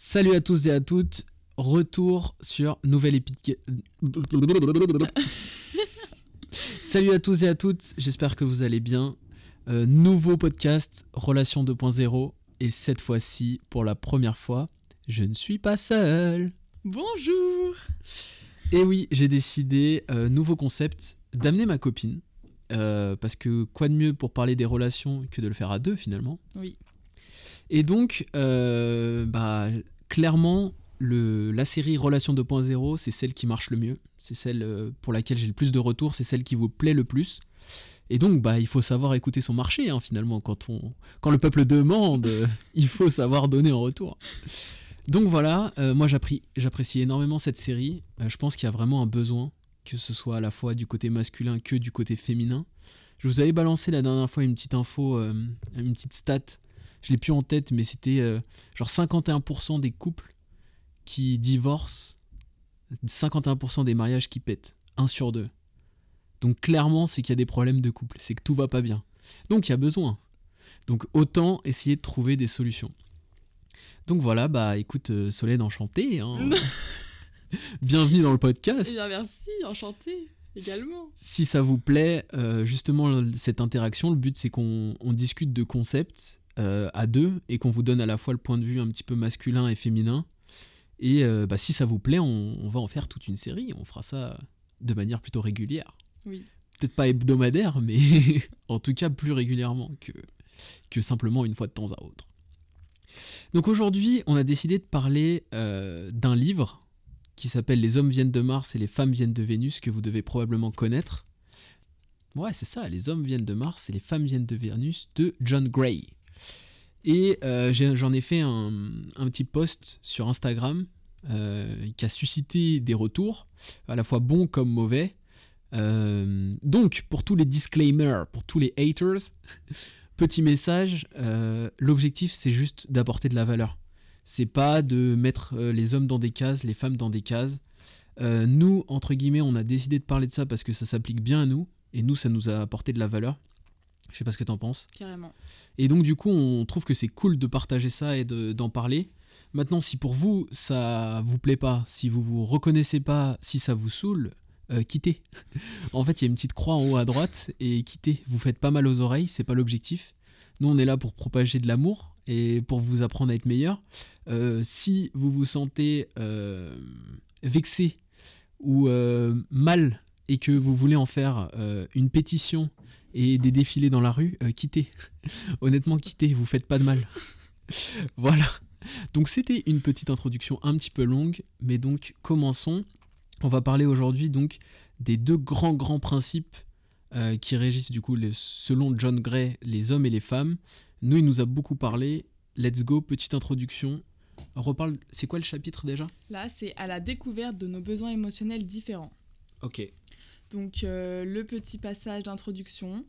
Salut à tous et à toutes, retour sur nouvelle épisode. Salut à tous et à toutes, j'espère que vous allez bien. Euh, nouveau podcast Relation 2.0 et cette fois-ci, pour la première fois, je ne suis pas seul. Bonjour Et oui, j'ai décidé, euh, nouveau concept, d'amener ma copine. Euh, parce que quoi de mieux pour parler des relations que de le faire à deux finalement? Oui. Et donc, euh, bah, clairement, le, la série Relation 2.0, c'est celle qui marche le mieux. C'est celle euh, pour laquelle j'ai le plus de retours. C'est celle qui vous plaît le plus. Et donc, bah, il faut savoir écouter son marché, hein, finalement. Quand, on, quand le peuple demande, il faut savoir donner en retour. Donc voilà, euh, moi j'apprécie énormément cette série. Je pense qu'il y a vraiment un besoin, que ce soit à la fois du côté masculin que du côté féminin. Je vous avais balancé la dernière fois une petite info, une petite stat. Je l'ai plus en tête, mais c'était euh, genre 51% des couples qui divorcent, 51% des mariages qui pètent, 1 sur 2. Donc clairement, c'est qu'il y a des problèmes de couple, c'est que tout va pas bien. Donc il y a besoin. Donc autant essayer de trouver des solutions. Donc voilà, bah écoute, euh, Solène enchantée. Hein. Bienvenue dans le podcast. Eh bien, merci, enchantée également. Si ça vous plaît, euh, justement, cette interaction, le but c'est qu'on on discute de concepts euh, à deux et qu'on vous donne à la fois le point de vue un petit peu masculin et féminin. Et euh, bah, si ça vous plaît, on, on va en faire toute une série. On fera ça de manière plutôt régulière. Oui. Peut-être pas hebdomadaire, mais en tout cas plus régulièrement que, que simplement une fois de temps à autre. Donc aujourd'hui, on a décidé de parler euh, d'un livre qui s'appelle Les hommes viennent de Mars et les femmes viennent de Vénus, que vous devez probablement connaître. Ouais, c'est ça, Les hommes viennent de Mars et les femmes viennent de Vénus, de John Gray. Et euh, j'en ai fait un, petit post sur Instagram euh, qui a suscité des retours, à la fois bons comme mauvais. Euh, donc, pour tous les disclaimers, pour tous les haters, petit message, l'objectif c'est juste d'apporter de la valeur. C'est pas de mettre les hommes dans des cases, les femmes dans des cases. Nous, entre guillemets, on a décidé de parler de ça parce que ça s'applique bien à nous, et nous, ça nous a apporté de la valeur. Je sais pas ce que t'en penses. Carrément. Et donc du coup, on trouve que c'est cool de partager ça et de- d'en parler. Maintenant, si pour vous ça vous plaît pas, si vous vous reconnaissez pas, si ça vous saoule, euh, quittez. en fait, il y a une petite croix en haut à droite et quittez. Vous faites pas mal aux oreilles, c'est pas l'objectif. Nous, on est là pour propager de l'amour et pour vous apprendre à être meilleur. Euh, si vous vous sentez euh, vexé ou mal et que vous voulez en faire une pétition et des défilés dans la rue, euh, quittez. Honnêtement, quittez, vous faites pas de mal. voilà. Donc c'était une petite introduction un petit peu longue, mais donc commençons. On va parler aujourd'hui donc des deux grands grands principes euh, qui régissent du coup les- selon John Gray les hommes et les femmes. Nous il nous a beaucoup parlé. Let's go, petite introduction. On reparle. C'est quoi le chapitre déjà? Là, c'est à la découverte de nos besoins émotionnels différents. Ok. Donc, euh, le petit passage d'introduction.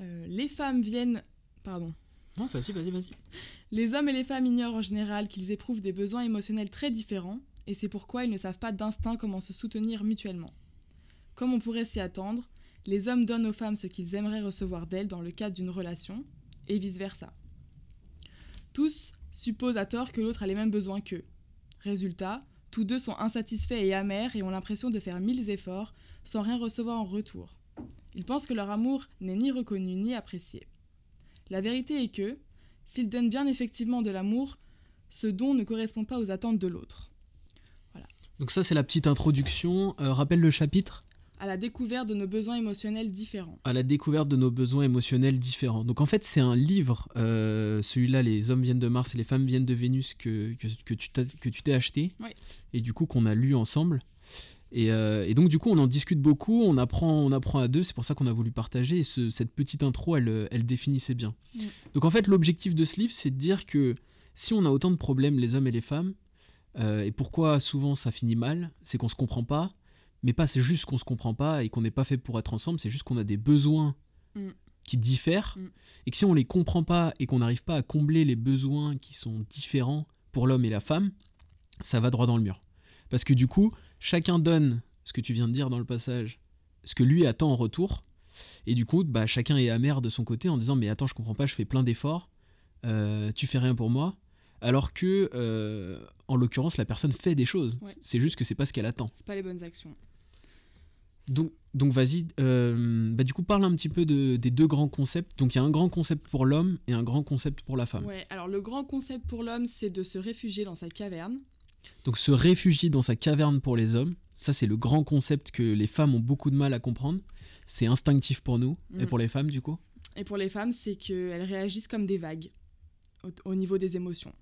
Euh, les femmes viennent. Pardon. Non, vas-y, vas-y, vas-y. Les hommes et les femmes ignorent en général qu'ils éprouvent des besoins émotionnels très différents, et c'est pourquoi ils ne savent pas d'instinct comment se soutenir mutuellement. Comme on pourrait s'y attendre, les hommes donnent aux femmes ce qu'ils aimeraient recevoir d'elles dans le cadre d'une relation, et vice-versa. Tous supposent à tort que l'autre a les mêmes besoins qu'eux. Résultat, tous deux sont insatisfaits et amers et ont l'impression de faire mille efforts sans rien recevoir en retour. Ils pensent que leur amour n'est ni reconnu ni apprécié. La vérité est que, S'ils donnent bien effectivement de l'amour, ce don ne correspond pas aux attentes de l'autre. Donc ça c'est la petite introduction. Euh, rappelle le chapitre À la découverte de nos besoins émotionnels différents. à la découverte de nos besoins émotionnels différents. Donc en fait, c'est un livre, euh, celui-là, Les hommes viennent de Mars et les femmes viennent de Vénus, que, que, que tu t'es acheté, Oui. et du coup qu'on a lu ensemble. Et, euh, et donc du coup, on en discute beaucoup, on apprend, on apprend à deux, c'est pour ça qu'on a voulu partager, et ce- cette petite intro, elle, elle définissait bien. Donc en fait, l'objectif de ce livre, c'est de dire que si on a autant de problèmes, les hommes et les femmes, euh, et pourquoi souvent ça finit mal, c'est qu'on se comprend pas, mais pas c'est juste qu'on se comprend pas et qu'on n'est pas fait pour être ensemble, c'est juste qu'on a des besoins Mm. qui diffèrent Mm. et que si on les comprend pas et qu'on n'arrive pas à combler les besoins qui sont différents pour l'homme et la femme, ça va droit dans le mur. Parce que du coup, chacun donne ce que tu viens de dire dans le passage, ce que lui attend en retour, et du coup, bah, chacun est amer de son côté en disant mais attends, je comprends pas, je fais plein d'efforts, euh, tu fais rien pour moi. alors que, euh, en l'occurrence, la personne fait des choses. Ouais. C'est juste que c'est pas ce qu'elle attend. C'est pas les bonnes actions. Donc, donc vas-y, euh, bah, du coup, parle un petit peu de- des deux grands concepts. Donc, il y a un grand concept pour l'homme et un grand concept pour la femme. Ouais, alors le grand concept pour l'homme, c'est de se réfugier dans sa caverne. Donc, se réfugier dans sa caverne pour les hommes, ça, c'est le grand concept que les femmes ont beaucoup de mal à comprendre. C'est instinctif pour nous et Mm. pour les femmes, du coup. Et pour les femmes, c'est qu'elles réagissent comme des vagues au, au niveau des émotions.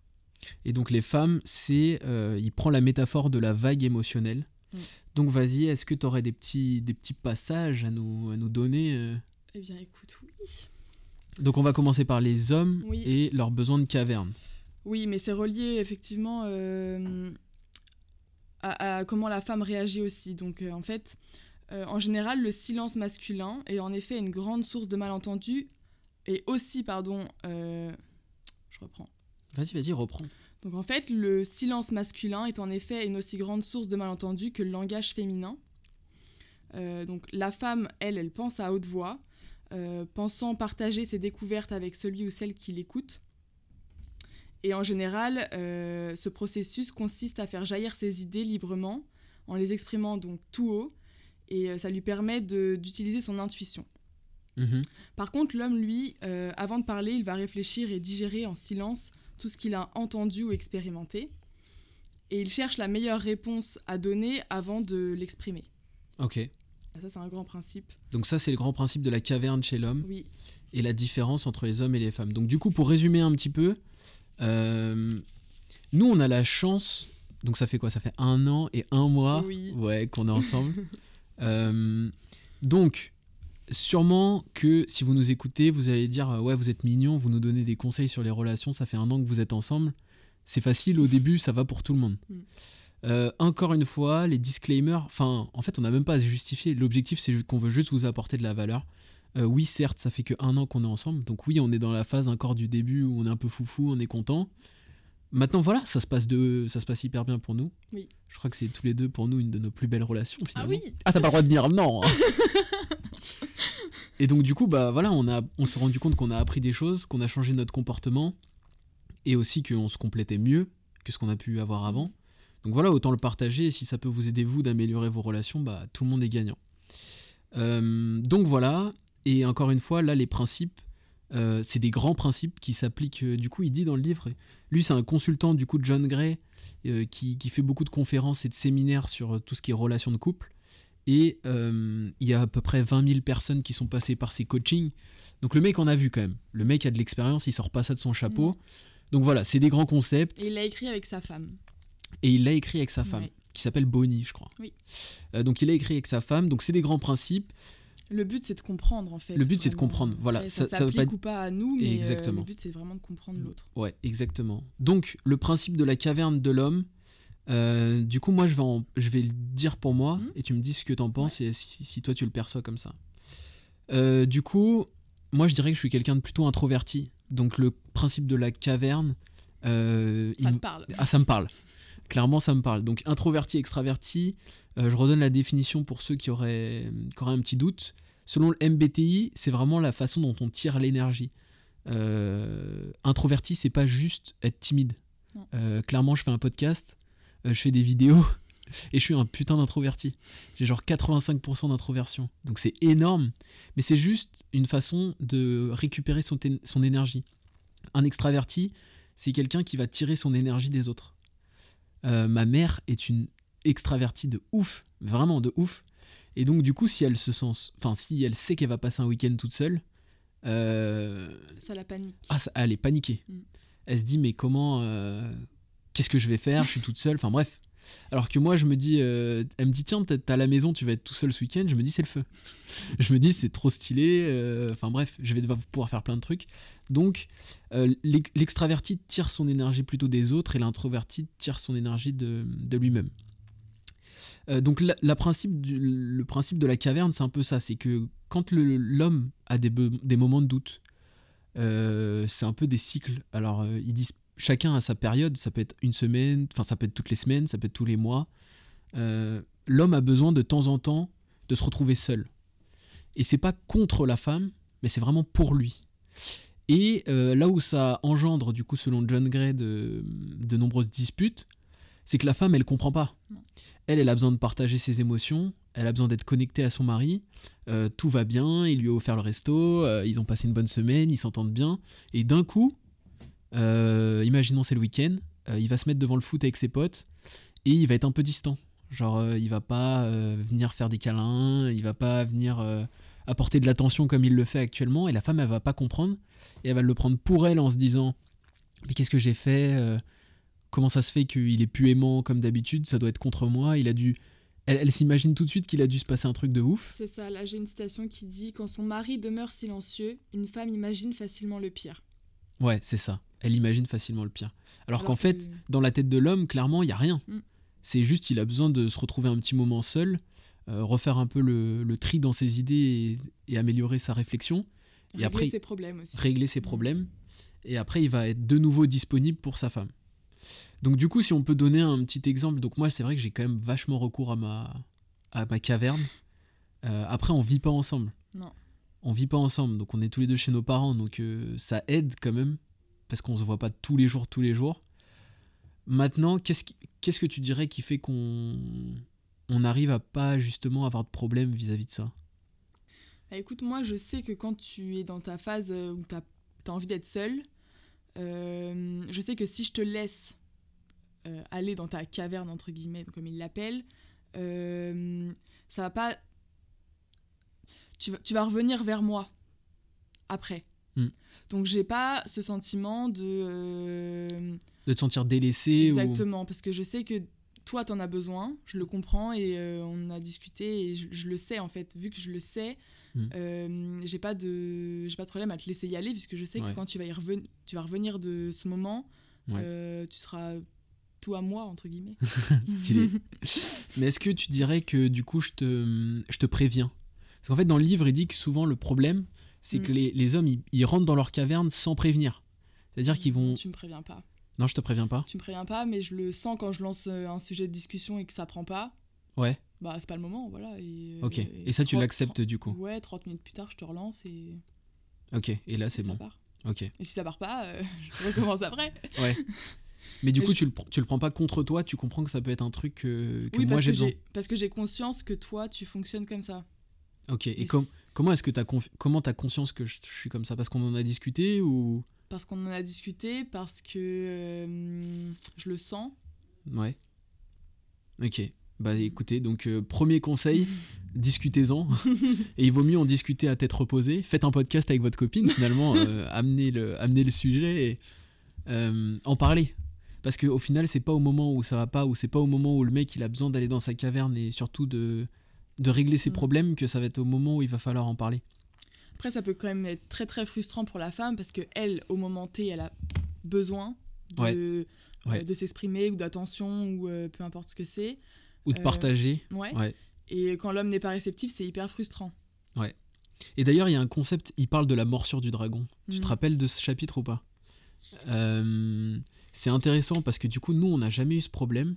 Et donc, les femmes, c'est. euh, il prend la métaphore de la vague émotionnelle. Mm. Donc, vas-y, est-ce que tu aurais des petits, des petits passages à nous, à nous donner euh Eh bien, écoute, oui. Donc, on va commencer par les hommes Oui. et leurs besoins de caverne. Oui, mais c'est relié effectivement euh, à, à comment la femme réagit aussi. Donc, euh, en fait, euh, en général, le silence masculin est en effet une grande source de malentendus et aussi, pardon, je reprends. Vas-y, vas-y, reprends. Donc en fait, le silence masculin est en effet une aussi grande source de malentendus que le langage féminin. Euh, donc la femme, elle, elle pense à haute voix, euh, pensant partager ses découvertes avec celui ou celle qui l'écoute. Et en général, euh, ce processus consiste à faire jaillir ses idées librement, en les exprimant donc tout haut, et ça lui permet d'utiliser son intuition. Mhm. Par contre, l'homme, lui, avant de parler, il va réfléchir et digérer en silence tout ce qu'il a entendu ou expérimenté. Et il cherche la meilleure réponse à donner avant de l'exprimer. Ok. Ça, c'est un grand principe. Donc ça, c'est le grand principe de la caverne chez l'homme Oui. et la différence entre les hommes et les femmes. Donc du coup, pour résumer un petit peu, euh, nous, on a la chance, donc ça fait quoi? Ça fait un an et un mois Oui. ouais, qu'on est ensemble. Euh, donc, sûrement que si vous nous écoutez, vous allez dire, euh, ouais, vous êtes mignon, vous nous donnez des conseils sur les relations, ça fait un an que vous êtes ensemble. C'est facile au début, ça va pour tout le monde. Mm. Euh, encore une fois, les disclaimers, enfin, en fait, on n'a même pas à se justifier. L'objectif, c'est qu'on veut juste vous apporter de la valeur. Euh, oui, certes, ça fait que un an qu'on est ensemble, donc oui, on est dans la phase encore du début où on est un peu foufou, on est content. Maintenant, voilà, ça se passe de, ça se passe hyper bien pour nous. Oui. Je crois que c'est tous les deux pour nous une de nos plus belles relations. Finalement. Ah oui Ah, t'as pas le droit de dire non. hein. Et donc du coup, bah voilà, on s'est rendu compte qu'on a appris des choses, qu'on a changé notre comportement, et aussi qu'on se complétait mieux que ce qu'on a pu avoir avant. Donc voilà, autant le partager. Et si ça peut vous aider vous d'améliorer vos relations, bah tout le monde est gagnant. Euh, donc voilà. Et encore une fois, là les principes, euh, c'est des grands principes qui s'appliquent. euh, du coup, il dit dans le livre. Lui, c'est un consultant du coup de John Gray qui, qui fait beaucoup de conférences et de séminaires sur tout ce qui est relations de couple. Et euh, il y a à peu près 20 000 personnes qui sont passées par ses coachings. Donc le mec en a vu quand même. Le mec a de l'expérience, il sort pas ça de son chapeau. Donc voilà, c'est des grands concepts. Et il l'a écrit avec sa femme. Et il l'a écrit avec sa femme, Ouais. qui s'appelle Bonnie, je crois. Oui. Euh, donc il l'a écrit avec sa femme. Donc c'est des grands principes. Le but, c'est de comprendre, en fait. Le but, c'est de comprendre, voilà. Après, Ça- Ça, ça veut s'applique pas- ou pas à nous, mais euh, Exactement. le but, c'est vraiment de comprendre l'autre. Ouais, exactement. Donc le principe de la caverne de l'homme. Euh, du coup, moi, je vais, en- je vais le dire pour moi, Mhm. et tu me dis ce que t'en penses et si, si toi tu le perçois comme ça. Euh, du coup, moi, je dirais que je suis quelqu'un de plutôt introverti. Donc le principe de la caverne, euh, il Ça me- te parle. Ah, ça me parle. Clairement, ça me parle. Donc, introverti, extraverti, je redonne la définition pour ceux qui auraient, qui auraient un petit doute. Selon le MBTI, c'est vraiment la façon dont on tire l'énergie. Introverti, c'est pas juste être timide. Euh, clairement, je fais un podcast, je fais des vidéos et je suis un putain d'introverti. J'ai genre 85% d'introversion. Donc, c'est énorme, mais c'est juste une façon de récupérer son, énergie. Un extraverti, c'est quelqu'un qui va tirer son énergie des autres. Euh, ma mère est une extravertie de ouf, vraiment de ouf. Et donc du coup, si elle se sent, enfin si elle sait qu'elle va passer un week-end toute seule, euh, Ça la panique. ah, ça- elle est paniquée. Mm. Elle se dit mais comment, euh, qu'est-ce que je vais faire Je suis toute seule. Enfin bref. Alors que moi, je me dis, euh, elle me dit tiens, peut-être à la maison, tu vas être tout seul ce week-end. Je me dis c'est le feu. je me dis c'est trop stylé. euh, Enfin bref, je vais devoir pouvoir faire plein de trucs. Donc euh, l'ex- l'extraverti tire son énergie plutôt des autres et l'introverti tire son énergie de, lui-même. Euh, donc le principe de la caverne, c'est un peu ça, c'est que quand l'homme a des, des moments de doute, c'est un peu des cycles. Alors ils disent chacun a sa période, ça peut être une semaine, enfin ça peut être toutes les semaines, ça peut être tous les mois. Euh, L'homme a besoin de temps en temps de se retrouver seul. Et c'est pas contre la femme, mais c'est vraiment pour lui. Et euh, là où ça engendre, du coup, selon John Gray, de, de nombreuses disputes, c'est que la femme, elle comprend pas. Elle, elle a besoin de partager ses émotions, elle a besoin d'être connectée à son mari. Euh, tout va bien, il lui a offert le resto, euh, ils ont passé une bonne semaine, ils s'entendent bien. Et d'un coup, imaginons c'est le week-end, euh, il va se mettre devant le foot avec ses potes et il va être un peu distant. Genre, euh, il va pas euh, venir faire des câlins, il va pas venir euh, apporter de l'attention comme il le fait actuellement. Et la femme, elle va pas comprendre et elle va le prendre pour elle en se disant Mais qu'est-ce que j'ai fait Euh, Comment ça se fait qu'il est plus aimant comme d'habitude Ça doit être contre moi. Il a dû. Elle, elle s'imagine tout de suite qu'il a dû se passer un truc de ouf. C'est ça, là j'ai une citation qui dit Quand son mari demeure silencieux, une femme imagine facilement le pire. Ouais, c'est ça. Elle imagine facilement le pire. Alors, Alors qu'en que- fait, dans la tête de l'homme, clairement, il y a rien. Mm. C'est juste qu'il a besoin de se retrouver un petit moment seul, euh, refaire un peu le, le tri dans ses idées et, et améliorer sa réflexion, Et Régler après- ses problèmes aussi. régler ses Mm. problèmes. Et après, il va être de nouveau disponible pour sa femme. Donc, du coup, si on peut donner un petit exemple, donc moi, c'est vrai que j'ai quand même vachement recours à ma, à ma caverne. Euh, après, on vit pas ensemble. Non. On vit pas ensemble, donc on est tous les deux chez nos parents, donc euh, ça aide quand même, parce qu'on se voit pas tous les jours, tous les jours. Maintenant, qu'est-ce qu'est-ce que tu dirais qui fait qu'on on à pas justement avoir de problème vis-à-vis de ça? Bah, écoute, moi je sais que quand tu es dans ta phase euh, où tu as, envie d'être seul, euh, je sais que si je te laisse aller dans ta caverne, entre guillemets, comme il l'appelle, euh, ça va pas. Tu vas, tu vas revenir vers moi après. Hmm. Donc j'ai pas ce sentiment de. euh, De te sentir délaissé ou... Exactement, parce que je sais que toi, t'en as besoin, je le comprends et euh, on a discuté et je, je le sais en fait. Vu que je le sais, Mm. euh, j'ai pas de j'ai pas de problème à te laisser y aller puisque je sais Ouais. que quand tu vas y revenir, tu vas revenir de ce moment, Ouais. tu seras tout à moi entre guillemets. Stylé. Mais est-ce que tu dirais que du coup je te, je te préviens Parce qu'en fait dans le livre il dit que souvent le problème c'est que Mm. les, les hommes ils, ils rentrent dans leur caverne sans prévenir. C'est-à-dire qu'ils vont... Tu me préviens pas. Non je te préviens pas. Tu me préviens pas, mais je le sens quand je lance euh, un sujet de discussion et que ça prend pas. Ouais, Bah c'est pas le moment, voilà. Et, ok. euh, Et ça tu 30 l'acceptes du coup. Ouais, 30 minutes plus tard, je te relance et, Ok, et là c'est ça bon. part. Ok. Et si ça part pas, euh, je recommence après. Ouais. Mais du Mais coup je- tu, le, tu le prends pas contre toi, tu comprends que ça peut être un truc euh, que oui, moi j'ai besoin. parce que j'ai conscience que toi, tu fonctionnes comme ça. Ok, et Et com- c- comment est-ce que tu as comment t'as conscience que je, je suis comme ça? Parce qu'on en a discuté ou... Parce qu'on en a discuté, parce que euh, je le sens. Ouais. Ok. Bah écoutez, donc euh, premier conseil, discutez-en. Et il vaut mieux en discuter à tête reposée. Faites un podcast avec votre copine, finalement, euh, amenez, le, amenez le sujet et euh, en parler. Parce qu'au final, c'est pas au moment où ça va pas, ou c'est pas au moment où le mec il a besoin d'aller dans sa caverne et surtout de, de régler ses Mm. problèmes que ça va être au moment où il va falloir en parler. Après, ça peut quand même être très très frustrant pour la femme parce que elle, au moment T, elle a besoin de, Ouais. euh, Ouais. de s'exprimer ou d'attention ou euh, peu importe ce que c'est. Ou de Euh, partager. Ouais. Ouais. Et quand l'homme n'est pas réceptif, c'est hyper frustrant. Et d'ailleurs, il y a un concept, il parle de la morsure du dragon. Tu te Mhm. rappelles de ce chapitre ou pas? C'est intéressant parce que du coup, nous, on n'a jamais eu ce problème.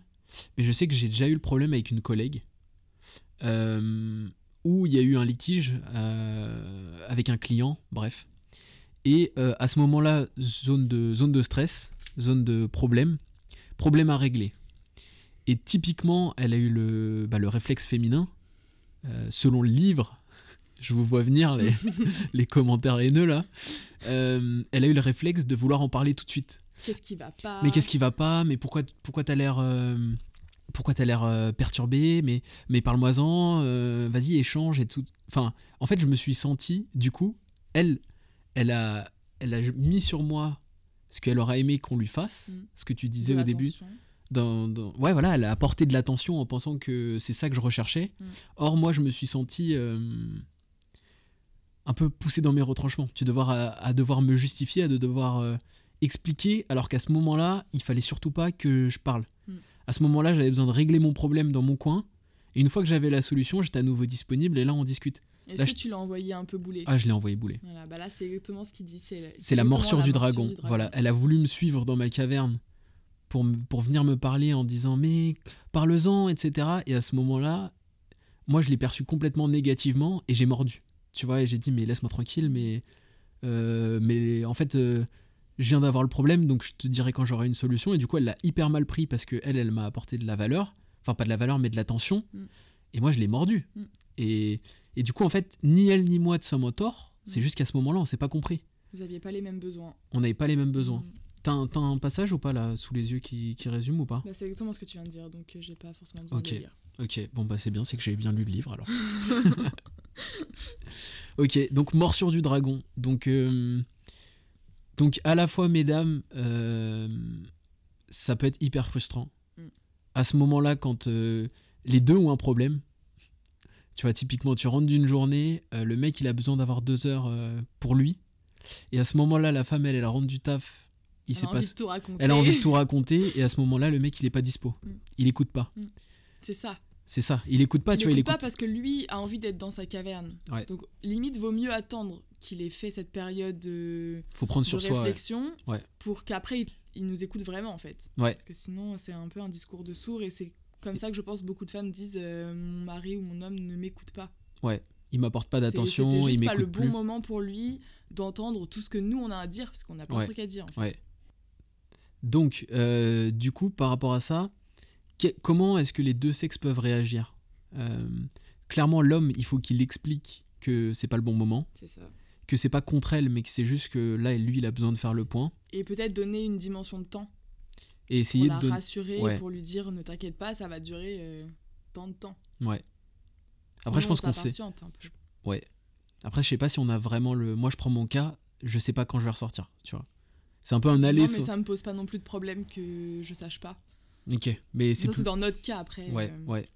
Mais je sais que j'ai déjà eu le problème avec une collègue où il y a eu un litige euh, avec un client, bref. Et euh, à ce moment-là, zone de, zone de stress, zone de problème, problème à régler. Et typiquement, elle a eu le, bah, le réflexe féminin, euh, selon le livre, je vous vois venir les, les commentaires haineux là, Euh, elle a eu le réflexe de vouloir en parler tout de suite. Qu'est-ce qui va pas? Mais qu'est-ce qui va pas? Mais pourquoi, pourquoi t'as l'air... euh, pourquoi t'as l'air euh, perturbé Mais, mais parle-moi-en, euh, vas-y, échange et tout. Enfin, en fait, je me suis senti, du coup, elle, elle a, elle a mis sur moi ce qu'elle aurait aimé qu'on lui fasse, Mm. ce que tu De disais au début. Dans, dans- Ouais, voilà, elle a apporté de l'attention en pensant que c'est ça que je recherchais. Mm. Or, moi, je me suis senti euh, un peu poussé dans mes retranchements. Tu devoir à, à devoir me justifier, à de devoir euh, expliquer, alors qu'à ce moment-là, il fallait surtout pas que je parle. Mm. À ce moment-là, j'avais besoin de régler mon problème dans mon coin. Et une fois que j'avais la solution, j'étais à nouveau disponible et là, on discute. Est-ce que je- tu l'as envoyé un peu bouler? Ah, je l'ai envoyé bouler. Voilà, bah là, c'est exactement ce qu'il dit. C'est la morsure la du, morsure dragon. du dragon. Voilà, elle a voulu me suivre dans ma caverne pour venir me parler en disant mais parle-en, etc. Et à ce moment-là, moi je l'ai perçu complètement négativement et j'ai mordu. Tu vois, et j'ai dit mais laisse-moi tranquille, mais Euh, mais en fait, euh, je viens d'avoir le problème, donc je te dirai quand j'aurai une solution. Et du coup, elle l'a hyper mal pris parce que elle, elle m'a apporté de la valeur. Enfin, pas de la valeur, mais de l'attention. Mm. Et moi, je l'ai mordu. Mm. Et, et du coup, en fait, ni elle ni moi ne sommes en tort. C'est Mm. juste qu'à ce moment-là, on s'est pas compris. Vous aviez pas les mêmes besoins. On n'avait pas les mêmes besoins. T'as un, un passage ou pas là, sous les yeux, qui, qui résume ou pas Bah, c'est exactement ce que tu viens de dire, donc euh, j'ai pas forcément besoin Ok. de le lire. Ok, bon bah c'est bien, c'est que j'ai bien lu le livre alors. ok, donc morsure du dragon. Donc, euh, donc à la fois, mesdames, euh, ça peut être hyper frustrant. Mm. À ce moment-là, quand euh, les deux ont un problème, tu vois, typiquement, tu rentres d'une journée, euh, le mec il a besoin d'avoir deux heures pour lui, et à ce moment-là, la femme elle, elle rentre du taf, il Elle s'est a envie passé. de tout raconter. Elle a envie de tout raconter, et à ce moment-là, le mec il est pas dispo. Mm. Il écoute pas. C'est ça. C'est ça. Il écoute pas, il tu vois, il écoute pas parce que lui a envie d'être dans sa caverne. Ouais. Donc limite vaut mieux attendre qu'il ait fait cette période de, Faut prendre de sur soi. ouais. réflexion Ouais. pour qu'après il, il nous écoute vraiment en fait. Ouais. Parce que sinon c'est un peu un discours de sourd et c'est comme ça que je pense beaucoup de femmes disent euh, mon mari ou mon homme ne m'écoute pas. Il m'apporte pas d'attention, il juste pas m'écoute le bon plus. moment pour lui d'entendre tout ce que nous on a à dire parce qu'on a plein Ouais. de trucs à dire. En fait. Ouais. Donc, euh, du coup, par rapport à ça, que- comment est-ce que les deux sexes peuvent réagir? Euh, Clairement, l'homme, il faut qu'il explique que c'est pas le bon moment, C'est ça. que c'est pas contre elle, mais que c'est juste que là, lui, il a besoin de faire le point Et peut-être donner une dimension de temps et pour essayer la de donner. rassurer, Ouais. pour lui dire ne t'inquiète pas, ça va durer euh, tant de temps. Ouais. Après, je pense qu'on sait. un peu. Après, je sais pas si on a vraiment le. Moi, je prends mon cas, je sais pas quand je vais ressortir, tu vois. C'est un peu un aller. Non, mais ça me pose pas non plus de problème que je sache pas. Ok, mais c'est c'est dans notre cas après. Ouais, euh, ouais.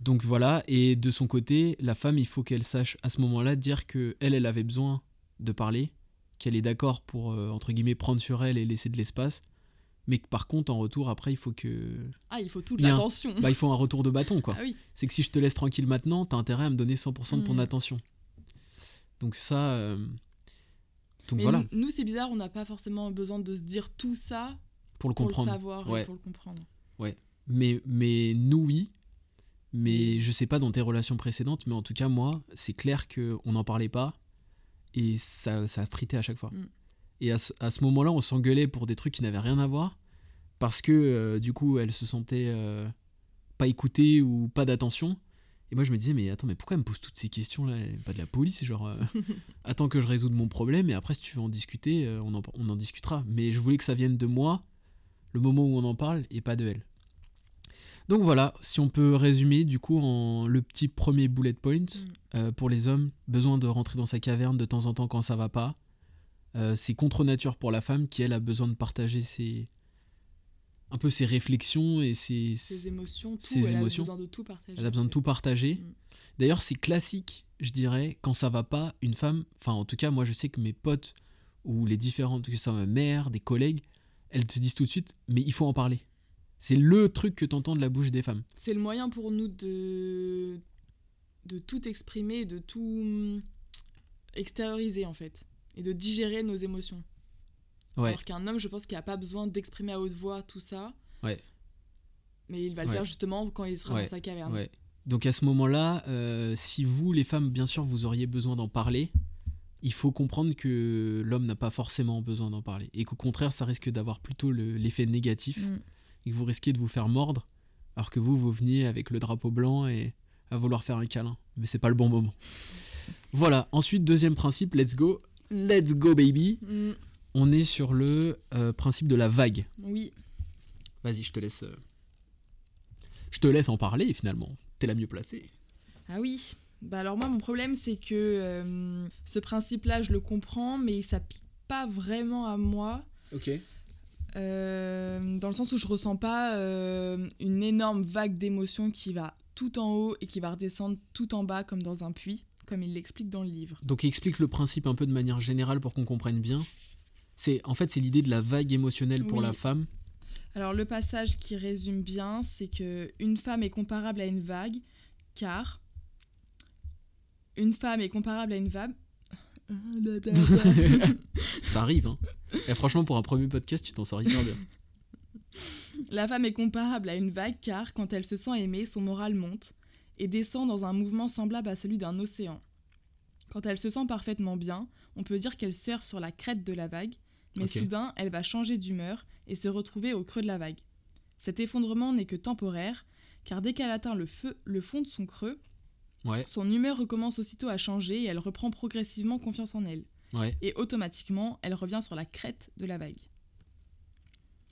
Donc voilà, et de son côté, la femme, il faut qu'elle sache à ce moment-là dire que elle, elle avait besoin de parler, qu'elle est d'accord pour euh, entre guillemets prendre sur elle et laisser de l'espace, mais que par contre en retour après il faut que Ah, il faut toute un- l'attention. bah il faut un retour de bâton quoi. Ah oui. C'est que si je te laisse tranquille maintenant, t'as intérêt à me donner 100% de ton Mhm. attention. Donc ça, euh, donc Mais voilà nous, nous, c'est bizarre, on n'a pas forcément besoin de se dire tout ça pour le pour comprendre. le savoir Ouais. et pour le comprendre. Mais, mais nous, oui. Mais je sais pas dans tes relations précédentes, mais en tout cas, moi, c'est clair qu'on n'en parlait pas. Et ça, ça a frité à chaque fois. Mm. Et à ce, à ce moment-là, on s'engueulait pour des trucs qui n'avaient rien à voir. Parce que, euh, du coup, elle se sentait euh, pas écoutée ou pas d'attention. Et moi, je me disais, mais attends, mais pourquoi elle me pose toutes ces questions-là? Elle est Pas de la police, genre, euh, attends que je résoudre mon problème. Et après, si tu veux en discuter, on, en, on en discutera. Mais je voulais que ça vienne de moi, le moment où on en parle, et pas de elle. Donc voilà, si on peut résumer du coup en le petit premier bullet point Mm. euh, pour les hommes, besoin de rentrer dans sa caverne de temps en temps quand ça va pas. Euh, c'est contre nature pour la femme qui elle a besoin de partager ses un peu ses réflexions et ses, Ses émotions, tout, Ses elle émotions. a besoin de tout partager. elle a besoin de tout partager. Mm. D'ailleurs, c'est classique, je dirais, quand ça va pas, une femme, enfin en tout cas, moi je sais que mes potes ou les différentes, que ce soit ma mère, des collègues, elles te disent tout de suite, mais il faut en parler. C'est le truc que t'entends de la bouche des femmes. C'est le moyen pour nous de de tout exprimer, de tout hum, extérioriser en fait, et de digérer nos émotions. Ouais. Alors qu'un homme, je pense qu'il n'a pas besoin d'exprimer à haute voix tout ça. Ouais. Mais il va le Ouais. faire justement quand il sera dans sa caverne. Donc à ce moment-là, euh, si vous, les femmes, bien sûr, vous auriez besoin d'en parler, il faut comprendre que l'homme n'a pas forcément besoin d'en parler. Et qu'au contraire, ça risque d'avoir plutôt le- l'effet négatif. Mm. Et que vous risquez de vous faire mordre, alors que vous, vous veniez avec le drapeau blanc et à vouloir faire un câlin. Mais c'est pas le bon moment. Voilà, ensuite, deuxième principe, let's go. Let's go, baby. Mm, On est sur le euh, principe de la vague. oui. Vas-y, je te laisse. euh, Je te laisse en parler finalement. T'es la mieux placée. Ah oui. Bah alors moi mon problème c'est que euh, ce principe-là je le comprends mais il s'applique pas vraiment à moi Ok. euh, dans le sens où je ressens pas euh, une énorme vague d'émotions qui va tout en haut et qui va redescendre tout en bas comme dans un puits comme il l'explique dans le livre. Donc explique le principe un peu de manière générale pour qu'on comprenne bien. C'est en fait c'est l'idée de la vague émotionnelle pour Oui. la femme. Alors le passage qui résume bien c'est que une femme est comparable à une vague car une femme est comparable à une vague. Ça arrive hein. Et franchement pour un premier podcast tu t'en sors hyper bien. La femme est comparable à une vague car, quand elle se sent aimée, son moral monte et descend dans un mouvement semblable à celui d'un océan. Quand elle se sent parfaitement bien, on peut dire qu'elle surfe sur la crête de la vague, mais soudain, elle va changer d'humeur et se retrouver au creux de la vague. Cet effondrement n'est que temporaire, car dès qu'elle atteint le, feu, le fond de son creux, Ouais, son humeur recommence aussitôt à changer et elle reprend progressivement confiance en elle. ouais. Et automatiquement, elle revient sur la crête de la vague.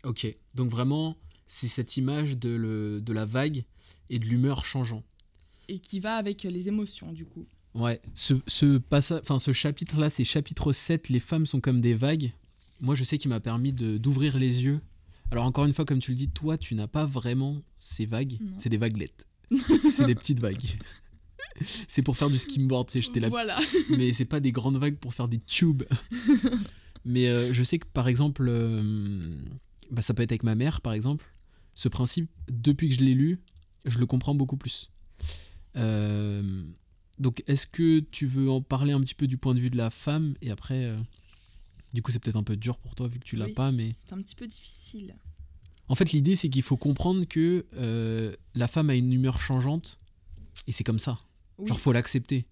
Ok. Donc vraiment, c'est cette image de, le, de la vague et de l'humeur changeant. Et qui va avec les émotions, du coup. Ouais, ce, ce, passa- enfin, ce chapitre-là, c'est chapitre 7, les femmes sont comme des vagues. Moi, je sais qu'il m'a permis de- d'ouvrir les yeux. Alors, encore une fois, comme tu le dis, toi, tu n'as pas vraiment ces vagues. C'est des vaguelettes. c'est des petites vagues. c'est pour faire du skimboard, tu sais, j'étais là. Voilà. Mais c'est pas des grandes vagues pour faire des tubes. mais euh, je sais que, par exemple, euh, bah, ça peut être avec ma mère, par exemple. Ce principe, depuis que je l'ai lu, je le comprends beaucoup plus. Euh, donc, est-ce que tu veux en parler un petit peu du point de vue de la femme? Et après, du coup, c'est peut-être un peu dur pour toi vu que tu l'as Oui, pas, mais. C'est un petit peu difficile. En fait, l'idée, c'est qu'il faut comprendre que euh, la femme a une humeur changeante et c'est comme ça. Oui. Genre, faut l'accepter.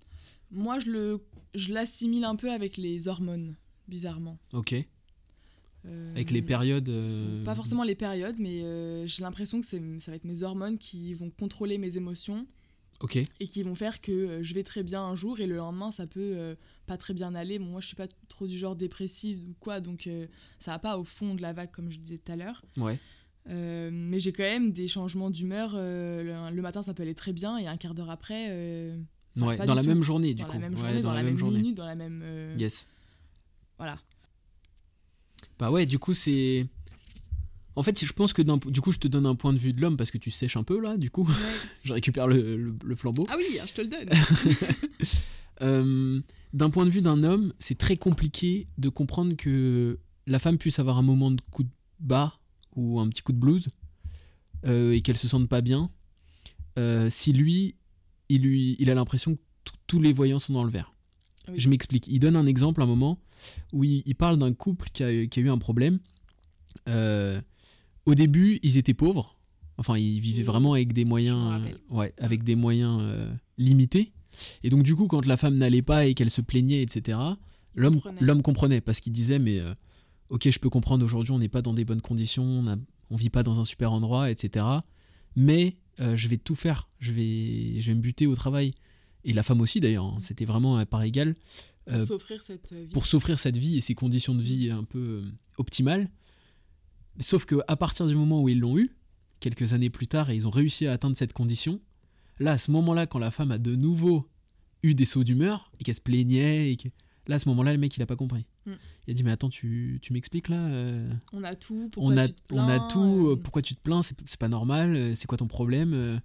Moi, je le, je l'assimile un peu avec les hormones, bizarrement. Ok Euh, Avec les périodes. euh, Pas forcément les périodes, mais euh, j'ai l'impression que ça va être mes hormones qui vont contrôler mes émotions Ok. et qui vont faire que je vais très bien un jour et le lendemain ça peut pas très bien aller. Bon, moi, je suis pas trop du genre dépressive ou quoi, donc ça va pas au fond de la vague comme je disais tout à l'heure. Ouais. Euh, mais j'ai quand même des changements d'humeur. euh, le, le matin, ça peut aller très bien et un quart d'heure après. euh, ça va Ouais, pas dans du la tout. même journée, du dans coup. la même Ouais, journée, dans, la, même, journée. minute, dans la même. euh, Yes. Voilà. Bah ouais, du coup, c'est. En fait, je pense que du coup, je te donne un point de vue de l'homme parce que tu sèches un peu là, du coup, Ouais. je récupère le, le- le flambeau. Ah oui, je te le donne. D'un point de vue d'un homme, c'est très compliqué de comprendre que la femme puisse avoir un moment de coup de bas ou un petit coup de blues euh, et qu'elle se sente pas bien. euh, si lui, il, lui, il a l'impression que tous les voyants sont dans le vert. Oui. Je m'explique. Il donne un exemple à un moment où il, il parle d'un couple qui a, qui a eu un problème. Euh, au début, ils étaient pauvres. Enfin, ils vivaient Oui. vraiment avec des moyens, ouais, avec des moyens limités. Et donc, du coup, quand la femme n'allait pas et qu'elle se plaignait, etc., l'homme comprenait. comprenait parce qu'il disait mais ok je peux comprendre aujourd'hui on n'est pas dans des bonnes conditions on, a, on vit pas dans un super endroit etc mais euh, je vais tout faire. Je vais je vais me buter au travail. Et la femme aussi d'ailleurs hein, c'était vraiment euh, par égal Pour euh, s'offrir cette vie. pour s'offrir cette vie et ces conditions de vie un peu euh, optimales. Sauf que à partir du moment où ils l'ont eu quelques années plus tard et ils ont réussi à atteindre cette condition là à ce moment là quand la femme a de nouveau eu des sauts d'humeur et qu'elle se plaignait et que là à ce moment là le mec il a pas compris Mm. il a dit mais attends tu, tu m'expliques là euh, On a tout. Pourquoi on a tu te on a plains, tout euh, pourquoi tu te plains c'est c'est pas normal euh, c'est quoi ton problème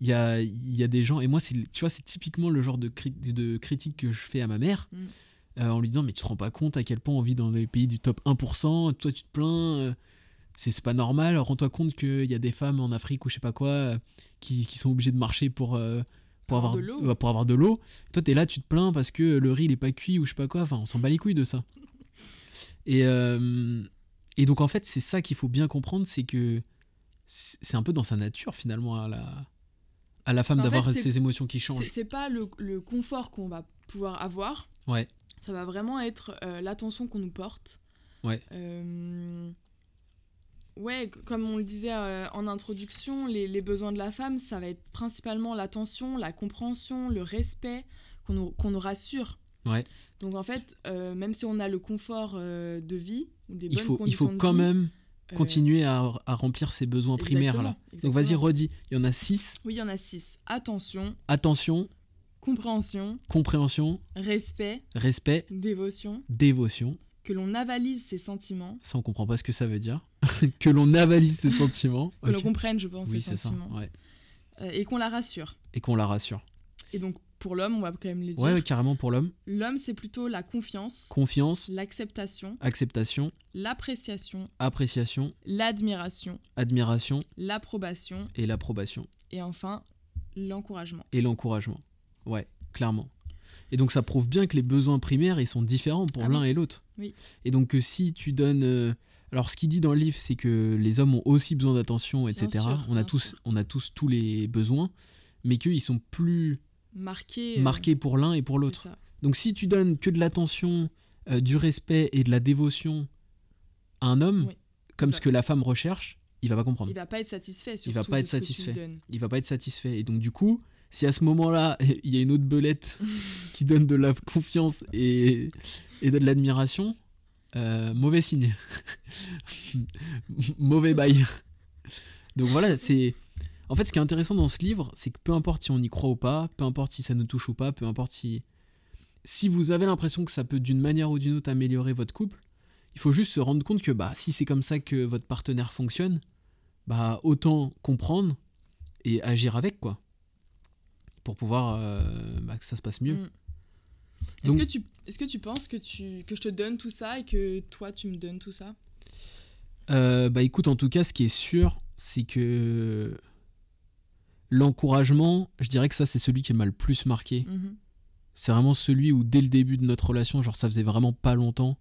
il y a, il y a des gens et moi c'est tu vois c'est typiquement le genre de, cri- de critique que je fais à ma mère Mm. en lui disant mais tu te rends pas compte à quel point on vit dans les pays du top 1% toi tu te plains c'est c'est pas normal rends-toi compte qu'il y a des femmes en Afrique ou je sais pas quoi qui, qui sont obligées de marcher pour pour Avoir de l'eau. euh, pour avoir de l'eau toi t'es là tu te plains parce que le riz il est pas cuit ou je sais pas quoi enfin on s'en bat les couilles de ça et, euh, et donc en fait c'est ça qu'il faut bien comprendre c'est que c'est un peu dans sa nature finalement à la, à la femme En fait, d'avoir ces émotions qui changent c'est pas le, le confort qu'on va pouvoir avoir. Ouais. Ça va vraiment être euh, l'attention qu'on nous porte. Ouais. Euh, Ouais, comme on le disait euh, en introduction, les, les besoins de la femme, ça va être principalement l'attention, la compréhension, le respect qu'on nous, nous rassure. Ouais. Donc en fait, euh, même si on a le confort euh, de vie ou des il faut, il conditions faut de quand vie, même continuer à, à remplir ses besoins primaires là exactement, donc vas-y redis il y en a six. Oui, il y en a six. Attention, attention. Compréhension, compréhension. Respect, respect. Dévotion, dévotion que l'on avalise ses sentiments, ça on comprend pas ce que ça veut dire que l'on avalise ses sentiments que l'on comprenne, je pense, oui ses ça sentiments, ouais. euh, et qu'on la rassure. et qu'on la rassure Et donc, pour l'homme, on va quand même les dire. ouais, ouais, carrément pour l'homme L'homme, c'est plutôt la confiance, confiance l'acceptation, acceptation l'appréciation, appréciation l'admiration, admiration l'approbation et l'approbation et enfin l'encouragement. et l'encouragement. Ouais, clairement. Et donc ça prouve bien que les besoins primaires ils sont différents pour Ah l'un oui. et l'autre. Oui. Et donc que si tu donnes euh, alors ce qu'il dit dans le livre c'est que les hommes ont aussi besoin d'attention etc. sûr, on a tous sûr. on a tous tous les besoins mais qu'ils sont plus Marqué. euh, marqués pour l'un et pour l'autre. Donc si tu donnes que de l'attention, euh, du respect et de la dévotion à un homme, Oui. comme Ouais. ce que la femme recherche, il va pas comprendre. Il va pas être satisfait. Il va pas être satisfait. il va pas être satisfait. Et donc du coup, si à ce moment-là, il y a une autre belette qui donne de la confiance et, et de l'admiration, euh, mauvais signe. mauvais bail. Donc voilà, c'est... En fait, ce qui est intéressant dans ce livre, c'est que peu importe si on y croit ou pas, peu importe si ça nous touche ou pas, peu importe si... Si vous avez l'impression que ça peut d'une manière ou d'une autre améliorer votre couple, il faut juste se rendre compte que bah, si c'est comme ça que votre partenaire fonctionne, bah, autant comprendre et agir avec, quoi. Pour pouvoir euh, bah, que ça se passe mieux. Mm. Est-ce que, tu, est-ce que tu penses que, tu, que je te donne tout ça et que toi tu me donnes tout ça? Euh, bah écoute, en tout cas, ce qui est sûr, c'est que l'encouragement, je dirais que ça, c'est celui qui m'a le plus marqué. Mhm. C'est vraiment celui où, dès le début de notre relation, genre ça faisait vraiment pas longtemps.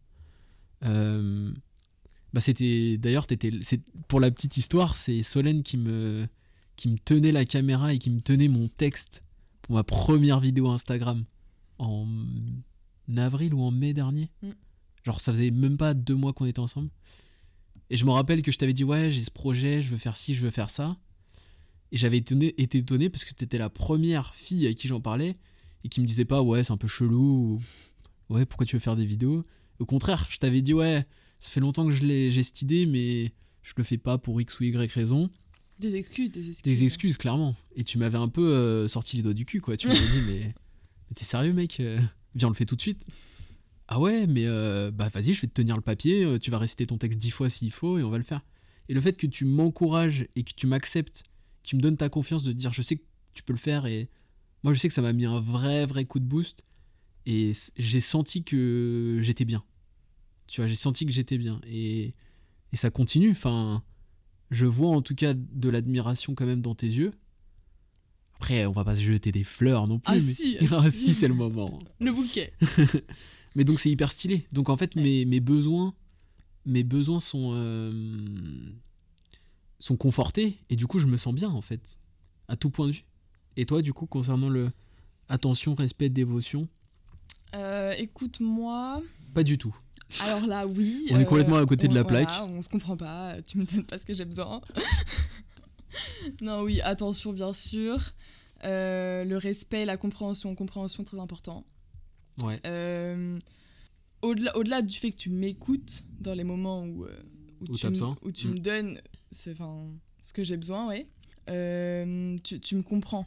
euh, bah c'était d'ailleurs pour la petite histoire c'est Solène qui me qui me tenait la caméra et qui me tenait mon texte pour ma première vidéo Instagram en avril ou en mai dernier. Mm. genre ça faisait même pas deux mois qu'on était ensemble. Et je me rappelle que je t'avais dit ouais j'ai ce projet je veux faire ci je veux faire ça. Et j'avais été étonné parce que t'étais la première fille avec qui j'en parlais et qui me disait pas ouais c'est un peu chelou ou ouais pourquoi tu veux faire des vidéos? Au contraire je t'avais dit ouais ça fait longtemps que je l'ai j'ai cette idée mais je le fais pas pour x ou y raison Des excuses, des excuses. des excuses clairement. Et tu m'avais un peu euh, sorti les doigts du cul quoi. Tu m'avais dit mais, mais t'es sérieux mec Euh, viens on le fait tout de suite. Ah ouais mais euh, bah vas-y je vais te tenir le papier tu vas réciter ton texte dix fois s'il faut et on va le faire. Et le fait que tu m'encourages et que tu m'acceptes tu me donnes ta confiance de dire je sais que tu peux le faire et moi je sais que ça m'a mis un vrai vrai coup de boost et j'ai senti que j'étais bien. Tu vois j'ai senti que j'étais bien. Et, et ça continue enfin je vois en tout cas de l'admiration quand même dans tes yeux après on va pas se jeter des fleurs non plus Ah mais si, ah si. si c'est le moment Le bouquet. mais donc c'est hyper stylé. Donc en fait Ouais. mes, mes besoins mes besoins sont euh, sont confortés et du coup je me sens bien en fait à tout point de vue. Et toi du coup concernant le attention, respect, dévotion, Euh, Écoute-moi. pas du tout. Alors là, oui. On est euh, complètement à côté de la voilà, plaque. on se comprend pas. Tu me donnes pas ce que j'ai besoin. non, oui, attention, bien sûr. Euh, le respect, la compréhension. Compréhension, très important. Ouais. Euh, au-delà, au-delà du fait que tu m'écoutes dans les moments où, euh, où, Où tu, où Mm. me donnes c'est, ce que j'ai besoin, ouais. Euh, tu, tu me comprends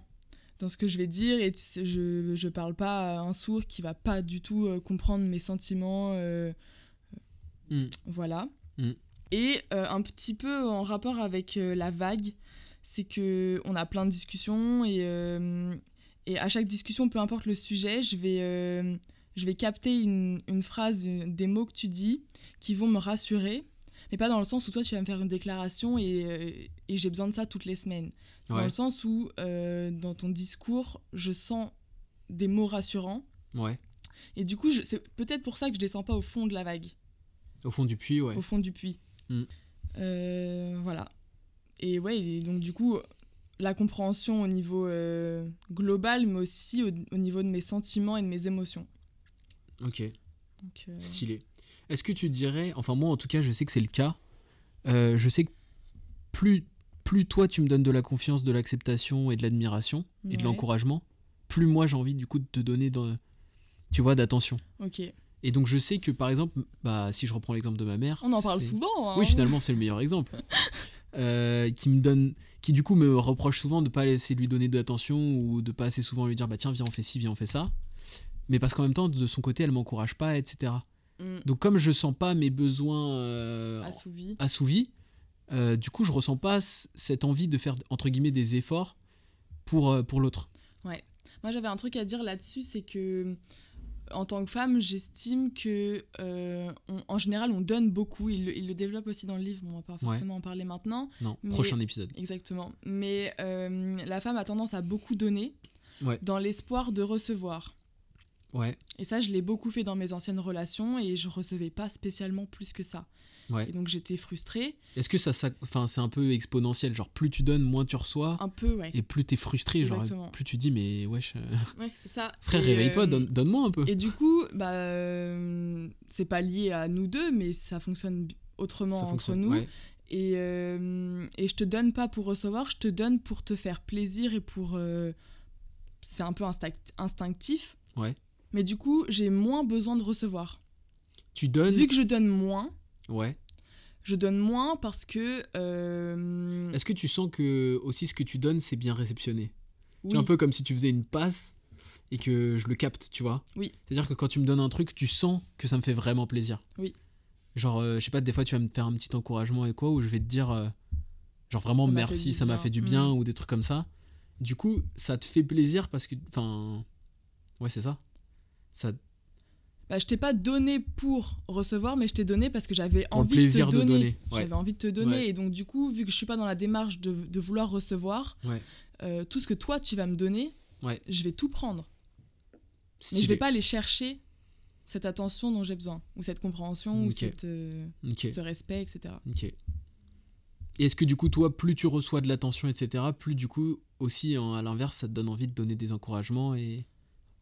dans ce que je vais dire et tu sais, je, je parle pas à un sourd qui va pas du tout euh, comprendre mes sentiments. Mm. Voilà. Mm. Et euh, un petit peu en rapport avec euh, la vague, c'est que on a plein de discussions et, euh, et à chaque discussion, peu importe le sujet, je vais, je vais capter une, une phrase, une- des mots que tu dis qui vont me rassurer. Mais pas dans le sens où toi tu vas me faire une déclaration et, et j'ai besoin de ça toutes les semaines. C'est dans le sens où dans ton discours, je sens des mots rassurants. Ouais. Et du coup, c'est peut-être pour ça que je descends pas au fond de la vague Au fond du puits, ouais. au fond du puits. Mm. Euh, voilà. Et ouais, et donc du coup, la compréhension au niveau euh, global, mais aussi au, au niveau de mes sentiments et de mes émotions. OK. Donc, euh, Stylé. Est-ce que tu dirais, enfin moi en tout cas je sais que c'est le cas, je sais que plus, plus toi tu me donnes de la confiance, de l'acceptation et de l'admiration et de l'encouragement, plus moi j'ai envie du coup de te donner, de, tu vois, d'attention. ok. Et donc je sais que par exemple, bah, si je reprends l'exemple de ma mère, On en parle souvent. hein. Oui finalement c'est le meilleur exemple. Euh, qui me donne, qui du coup me reproche souvent de pas laisser lui donner d'attention ou de pas assez souvent lui dire bah tiens viens on fait ci, viens on fait ça. Mais parce qu'en même temps de son côté elle m'encourage pas, etc. Mm. Donc comme je sens pas mes besoins euh, Assouvi. assouvis, euh, du coup je ressens pas cette envie de faire entre guillemets des efforts pour, euh, pour l'autre. Moi, j'avais un truc à dire là-dessus, c'est que en tant que femme, j'estime que euh, on- en général, on donne beaucoup. Il, le- il le développe aussi dans le livre. Bon, on va pas forcément en parler maintenant. Non, Mais- prochain épisode. Exactement. Mais euh, la femme a tendance à beaucoup donner Ouais. dans l'espoir de recevoir. Ouais, Et ça, je l'ai beaucoup fait dans mes anciennes relations et je recevais pas spécialement plus que ça. Ouais. Et donc j'étais frustrée. Est-ce que ça, ça c'est un peu exponentiel Genre, plus tu donnes, moins tu reçois. Un peu, ouais. Et plus t'es frustré, genre, Exactement. plus tu dis, mais wesh, euh, Ouais, c'est ça. frère, Et, réveille-toi, euh, donne, donne-moi un peu. Et du coup, bah, euh, c'est pas lié à nous deux, mais ça fonctionne autrement ça entre nous. ouais. Et, euh, et je te donne pas pour recevoir, je te donne pour te faire plaisir et pour. c'est un peu instinct- instinctif. Ouais. Mais du coup, j'ai moins besoin de recevoir. Tu donnes. Vu que je donne moins, Ouais. je donne moins parce que. euh, Est-ce que tu sens que aussi ce que tu donnes, c'est bien réceptionné? Oui, C'est un peu comme si tu faisais une passe et que je le capte, tu vois? Oui. C'est-à-dire que quand tu me donnes un truc, tu sens que ça me fait vraiment plaisir. Oui. Genre, euh, je sais pas, des fois tu vas me faire un petit encouragement et quoi, ou je vais te dire, euh, genre vraiment Ça m'a fait merci, du ça m'a bien. fait du bien, Mm. ou des trucs comme ça. Du coup, ça te fait plaisir parce que. Enfin. Ouais, c'est ça. Ça, bah, je t'ai pas donné pour recevoir, mais je t'ai donné parce que j'avais envie de te donner. donner, ouais. J'avais envie de te donner. Ouais. Et donc, du coup, vu que je suis pas dans la démarche de, de vouloir recevoir, Ouais. euh, tout ce que toi tu vas me donner, je vais tout prendre. Mais je stylé. vais pas aller chercher cette attention dont j'ai besoin, ou cette compréhension, ou cette, euh, ce respect, etc. Ok. Et est-ce que du coup, toi, plus tu reçois de l'attention, etc., plus du coup, aussi, en- à l'inverse, ça te donne envie de donner des encouragements et.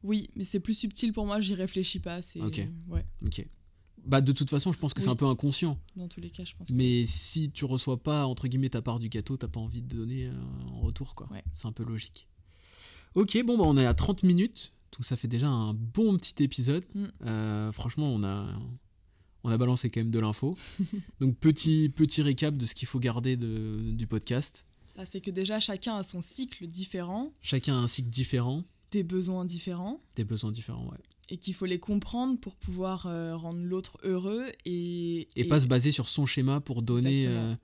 Oui, mais c'est plus subtil pour moi, j'y réfléchis pas. C'est Ok. ouais, Ok. Bah, de toute façon, je pense que c'est un peu inconscient. dans tous les cas, je pense. que- Mais si tu reçois pas, entre guillemets, ta part du gâteau, t'as pas envie de donner euh, en retour, quoi. Ouais. C'est un peu logique. Ok, bon, bah, on est à 30 minutes. Donc, ça fait déjà un bon petit épisode. Mm. Euh, franchement, on a, on a balancé quand même de l'info. Donc, petit, petit récap de ce qu'il faut garder de, du podcast. Là, c'est que déjà chacun a son cycle différent, Chacun a un cycle différent, des besoins différents, des besoins différents, ouais. et qu'il faut les comprendre pour pouvoir euh, rendre l'autre heureux et Et, pas se baser sur son schéma pour donner. Euh,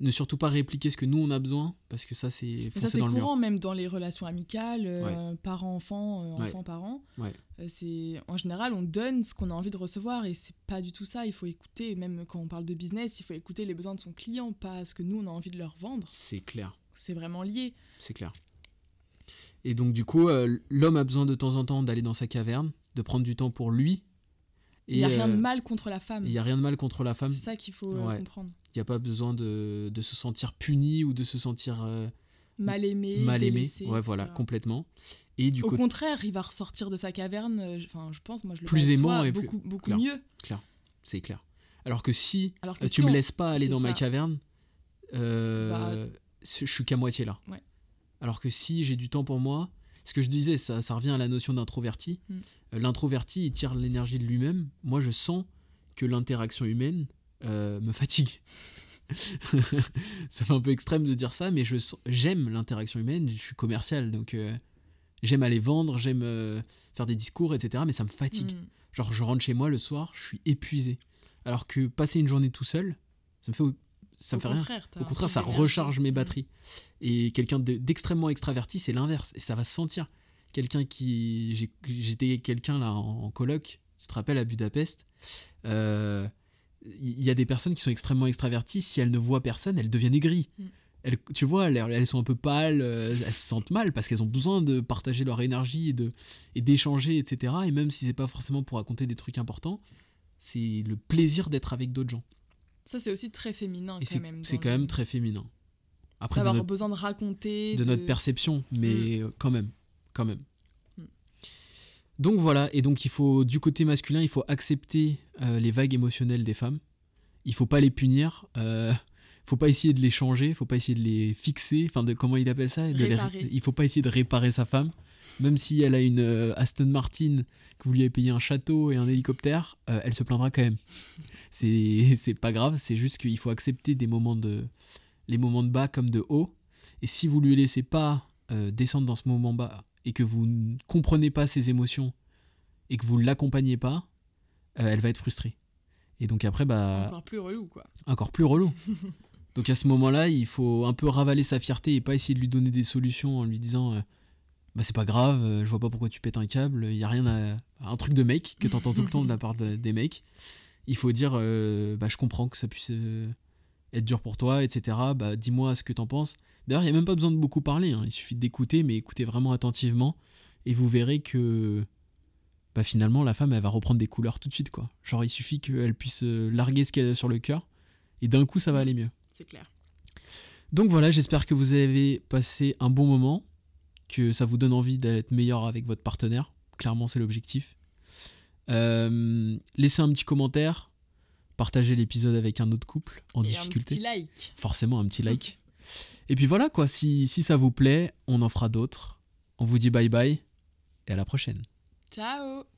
ne surtout pas répliquer ce que nous on a besoin, parce que ça c'est foncer c'est dans le mur. courant même dans les relations amicales, euh, parents-enfants, Ouais. enfants-parents. Ouais. C'est en général, on donne ce qu'on a envie de recevoir et c'est pas du tout ça. Il faut écouter, même quand on parle de business, il faut écouter les besoins de son client, pas ce que nous on a envie de leur vendre. C'est clair, C'est vraiment lié. c'est clair. Et donc du coup, euh, l'homme a besoin de temps en temps d'aller dans sa caverne, de prendre du temps pour lui. Il n'y a rien de euh, mal contre la femme. Il n'y a rien de mal contre la femme. C'est ça qu'il faut euh, Ouais. comprendre. Il n'y a pas besoin de, de se sentir puni ou de se sentir Mal aimé, mal aimé. délaissé, Ouais, voilà, complètement. Et du Au contraire, il va ressortir de sa caverne. euh, je- Enfin, je pense, moi, je le Plus aimant toi, et plus- beaucoup, clair. mieux. c'est clair. Alors que si Alors que Euh, si tu me on- laisses pas aller dans ma caverne, euh, Bah- je suis qu'à moitié là. Ouais. Alors que si j'ai du temps pour moi, ce que je disais, ça, ça revient à la notion d'introverti. Mm. Euh, L'introverti, il tire l'énergie de lui-même. Moi, je sens que l'interaction humaine euh, me fatigue. ça fait un peu extrême de dire ça, mais je j'aime l'interaction humaine. Je suis commercial, donc euh, j'aime aller vendre, j'aime euh, faire des discours, etc. Mais ça me fatigue. Mm. Genre, je rentre chez moi le soir, je suis épuisé. Alors que passer une journée tout seul, ça me fait, ça me Au fait rien. contraire, t'as Au contraire, ça recharge mes Mm. batteries. Et quelqu'un de- d'extrêmement extraverti, c'est l'inverse. Et ça va se sentir. Quelqu'un qui. j'ai- J'étais quelqu'un là en, en coloc, tu te rappelles, à Budapest. euh, Il y a des personnes qui sont extrêmement extraverties. Si elles ne voient personne, elles deviennent aigries. Mm. Elles, tu vois, elles, elles sont un peu pâles, euh, elles se sentent mal parce qu'elles ont besoin de partager leur énergie et de et d'échanger, etc. Et même si c'est pas forcément pour raconter des trucs importants, c'est le plaisir d'être avec d'autres gens. Ça, c'est aussi très féminin Et quand c'est même. c'est quand le- même très féminin. Après, D'avoir notre, besoin de raconter. de notre perception, mais euh, quand même, quand même. Mm. Donc voilà, et donc il faut, du côté masculin, il faut accepter euh, les vagues émotionnelles des femmes. Il faut pas les punir, euh, faut pas essayer de les changer, faut pas essayer de les fixer, enfin de comment il appelle ça, de les- il faut pas essayer de réparer sa femme, même si elle a une euh, Aston Martin que vous lui avez payé un château et un hélicoptère, euh, elle se plaindra quand même. C'est pas grave, c'est juste qu'il faut accepter des moments de les moments de bas comme de haut, et si vous lui laissez pas euh, descendre dans ce moment bas et que vous ne comprenez pas ses émotions et que vous l'accompagnez pas, elle va être frustrée. Et donc après, bah, Encore plus relou, quoi. encore plus relou. Donc à ce moment-là, il faut un peu ravaler sa fierté et pas essayer de lui donner des solutions en lui disant bah c'est pas grave, euh, je vois pas pourquoi tu pètes un câble, il y a rien à un truc de mec que t'entends tout le temps de la part de- des mecs. Il faut dire euh, bah je comprends que ça puisse euh, être dur pour toi, etc. Bah dis-moi ce que t'en penses. D'ailleurs, il y a même pas besoin de beaucoup parler, hein. il suffit d'écouter, mais écoutez vraiment attentivement et vous verrez que bah finalement la femme elle va reprendre des couleurs tout de suite quoi. Genre il suffit qu'elle puisse larguer ce qu'elle a sur le cœur Et d'un coup, ça va aller mieux. C'est clair. Donc voilà, j'espère que vous avez passé un bon moment, que ça vous donne envie d'être meilleur avec votre partenaire. Clairement, c'est l'objectif. Euh, laissez un petit commentaire, partagez l'épisode avec un autre couple en Et difficulté. un petit like. Forcément, un petit like. Et puis voilà, quoi, si, si ça vous plaît, on en fera d'autres. On vous dit bye bye et à la prochaine. Ciao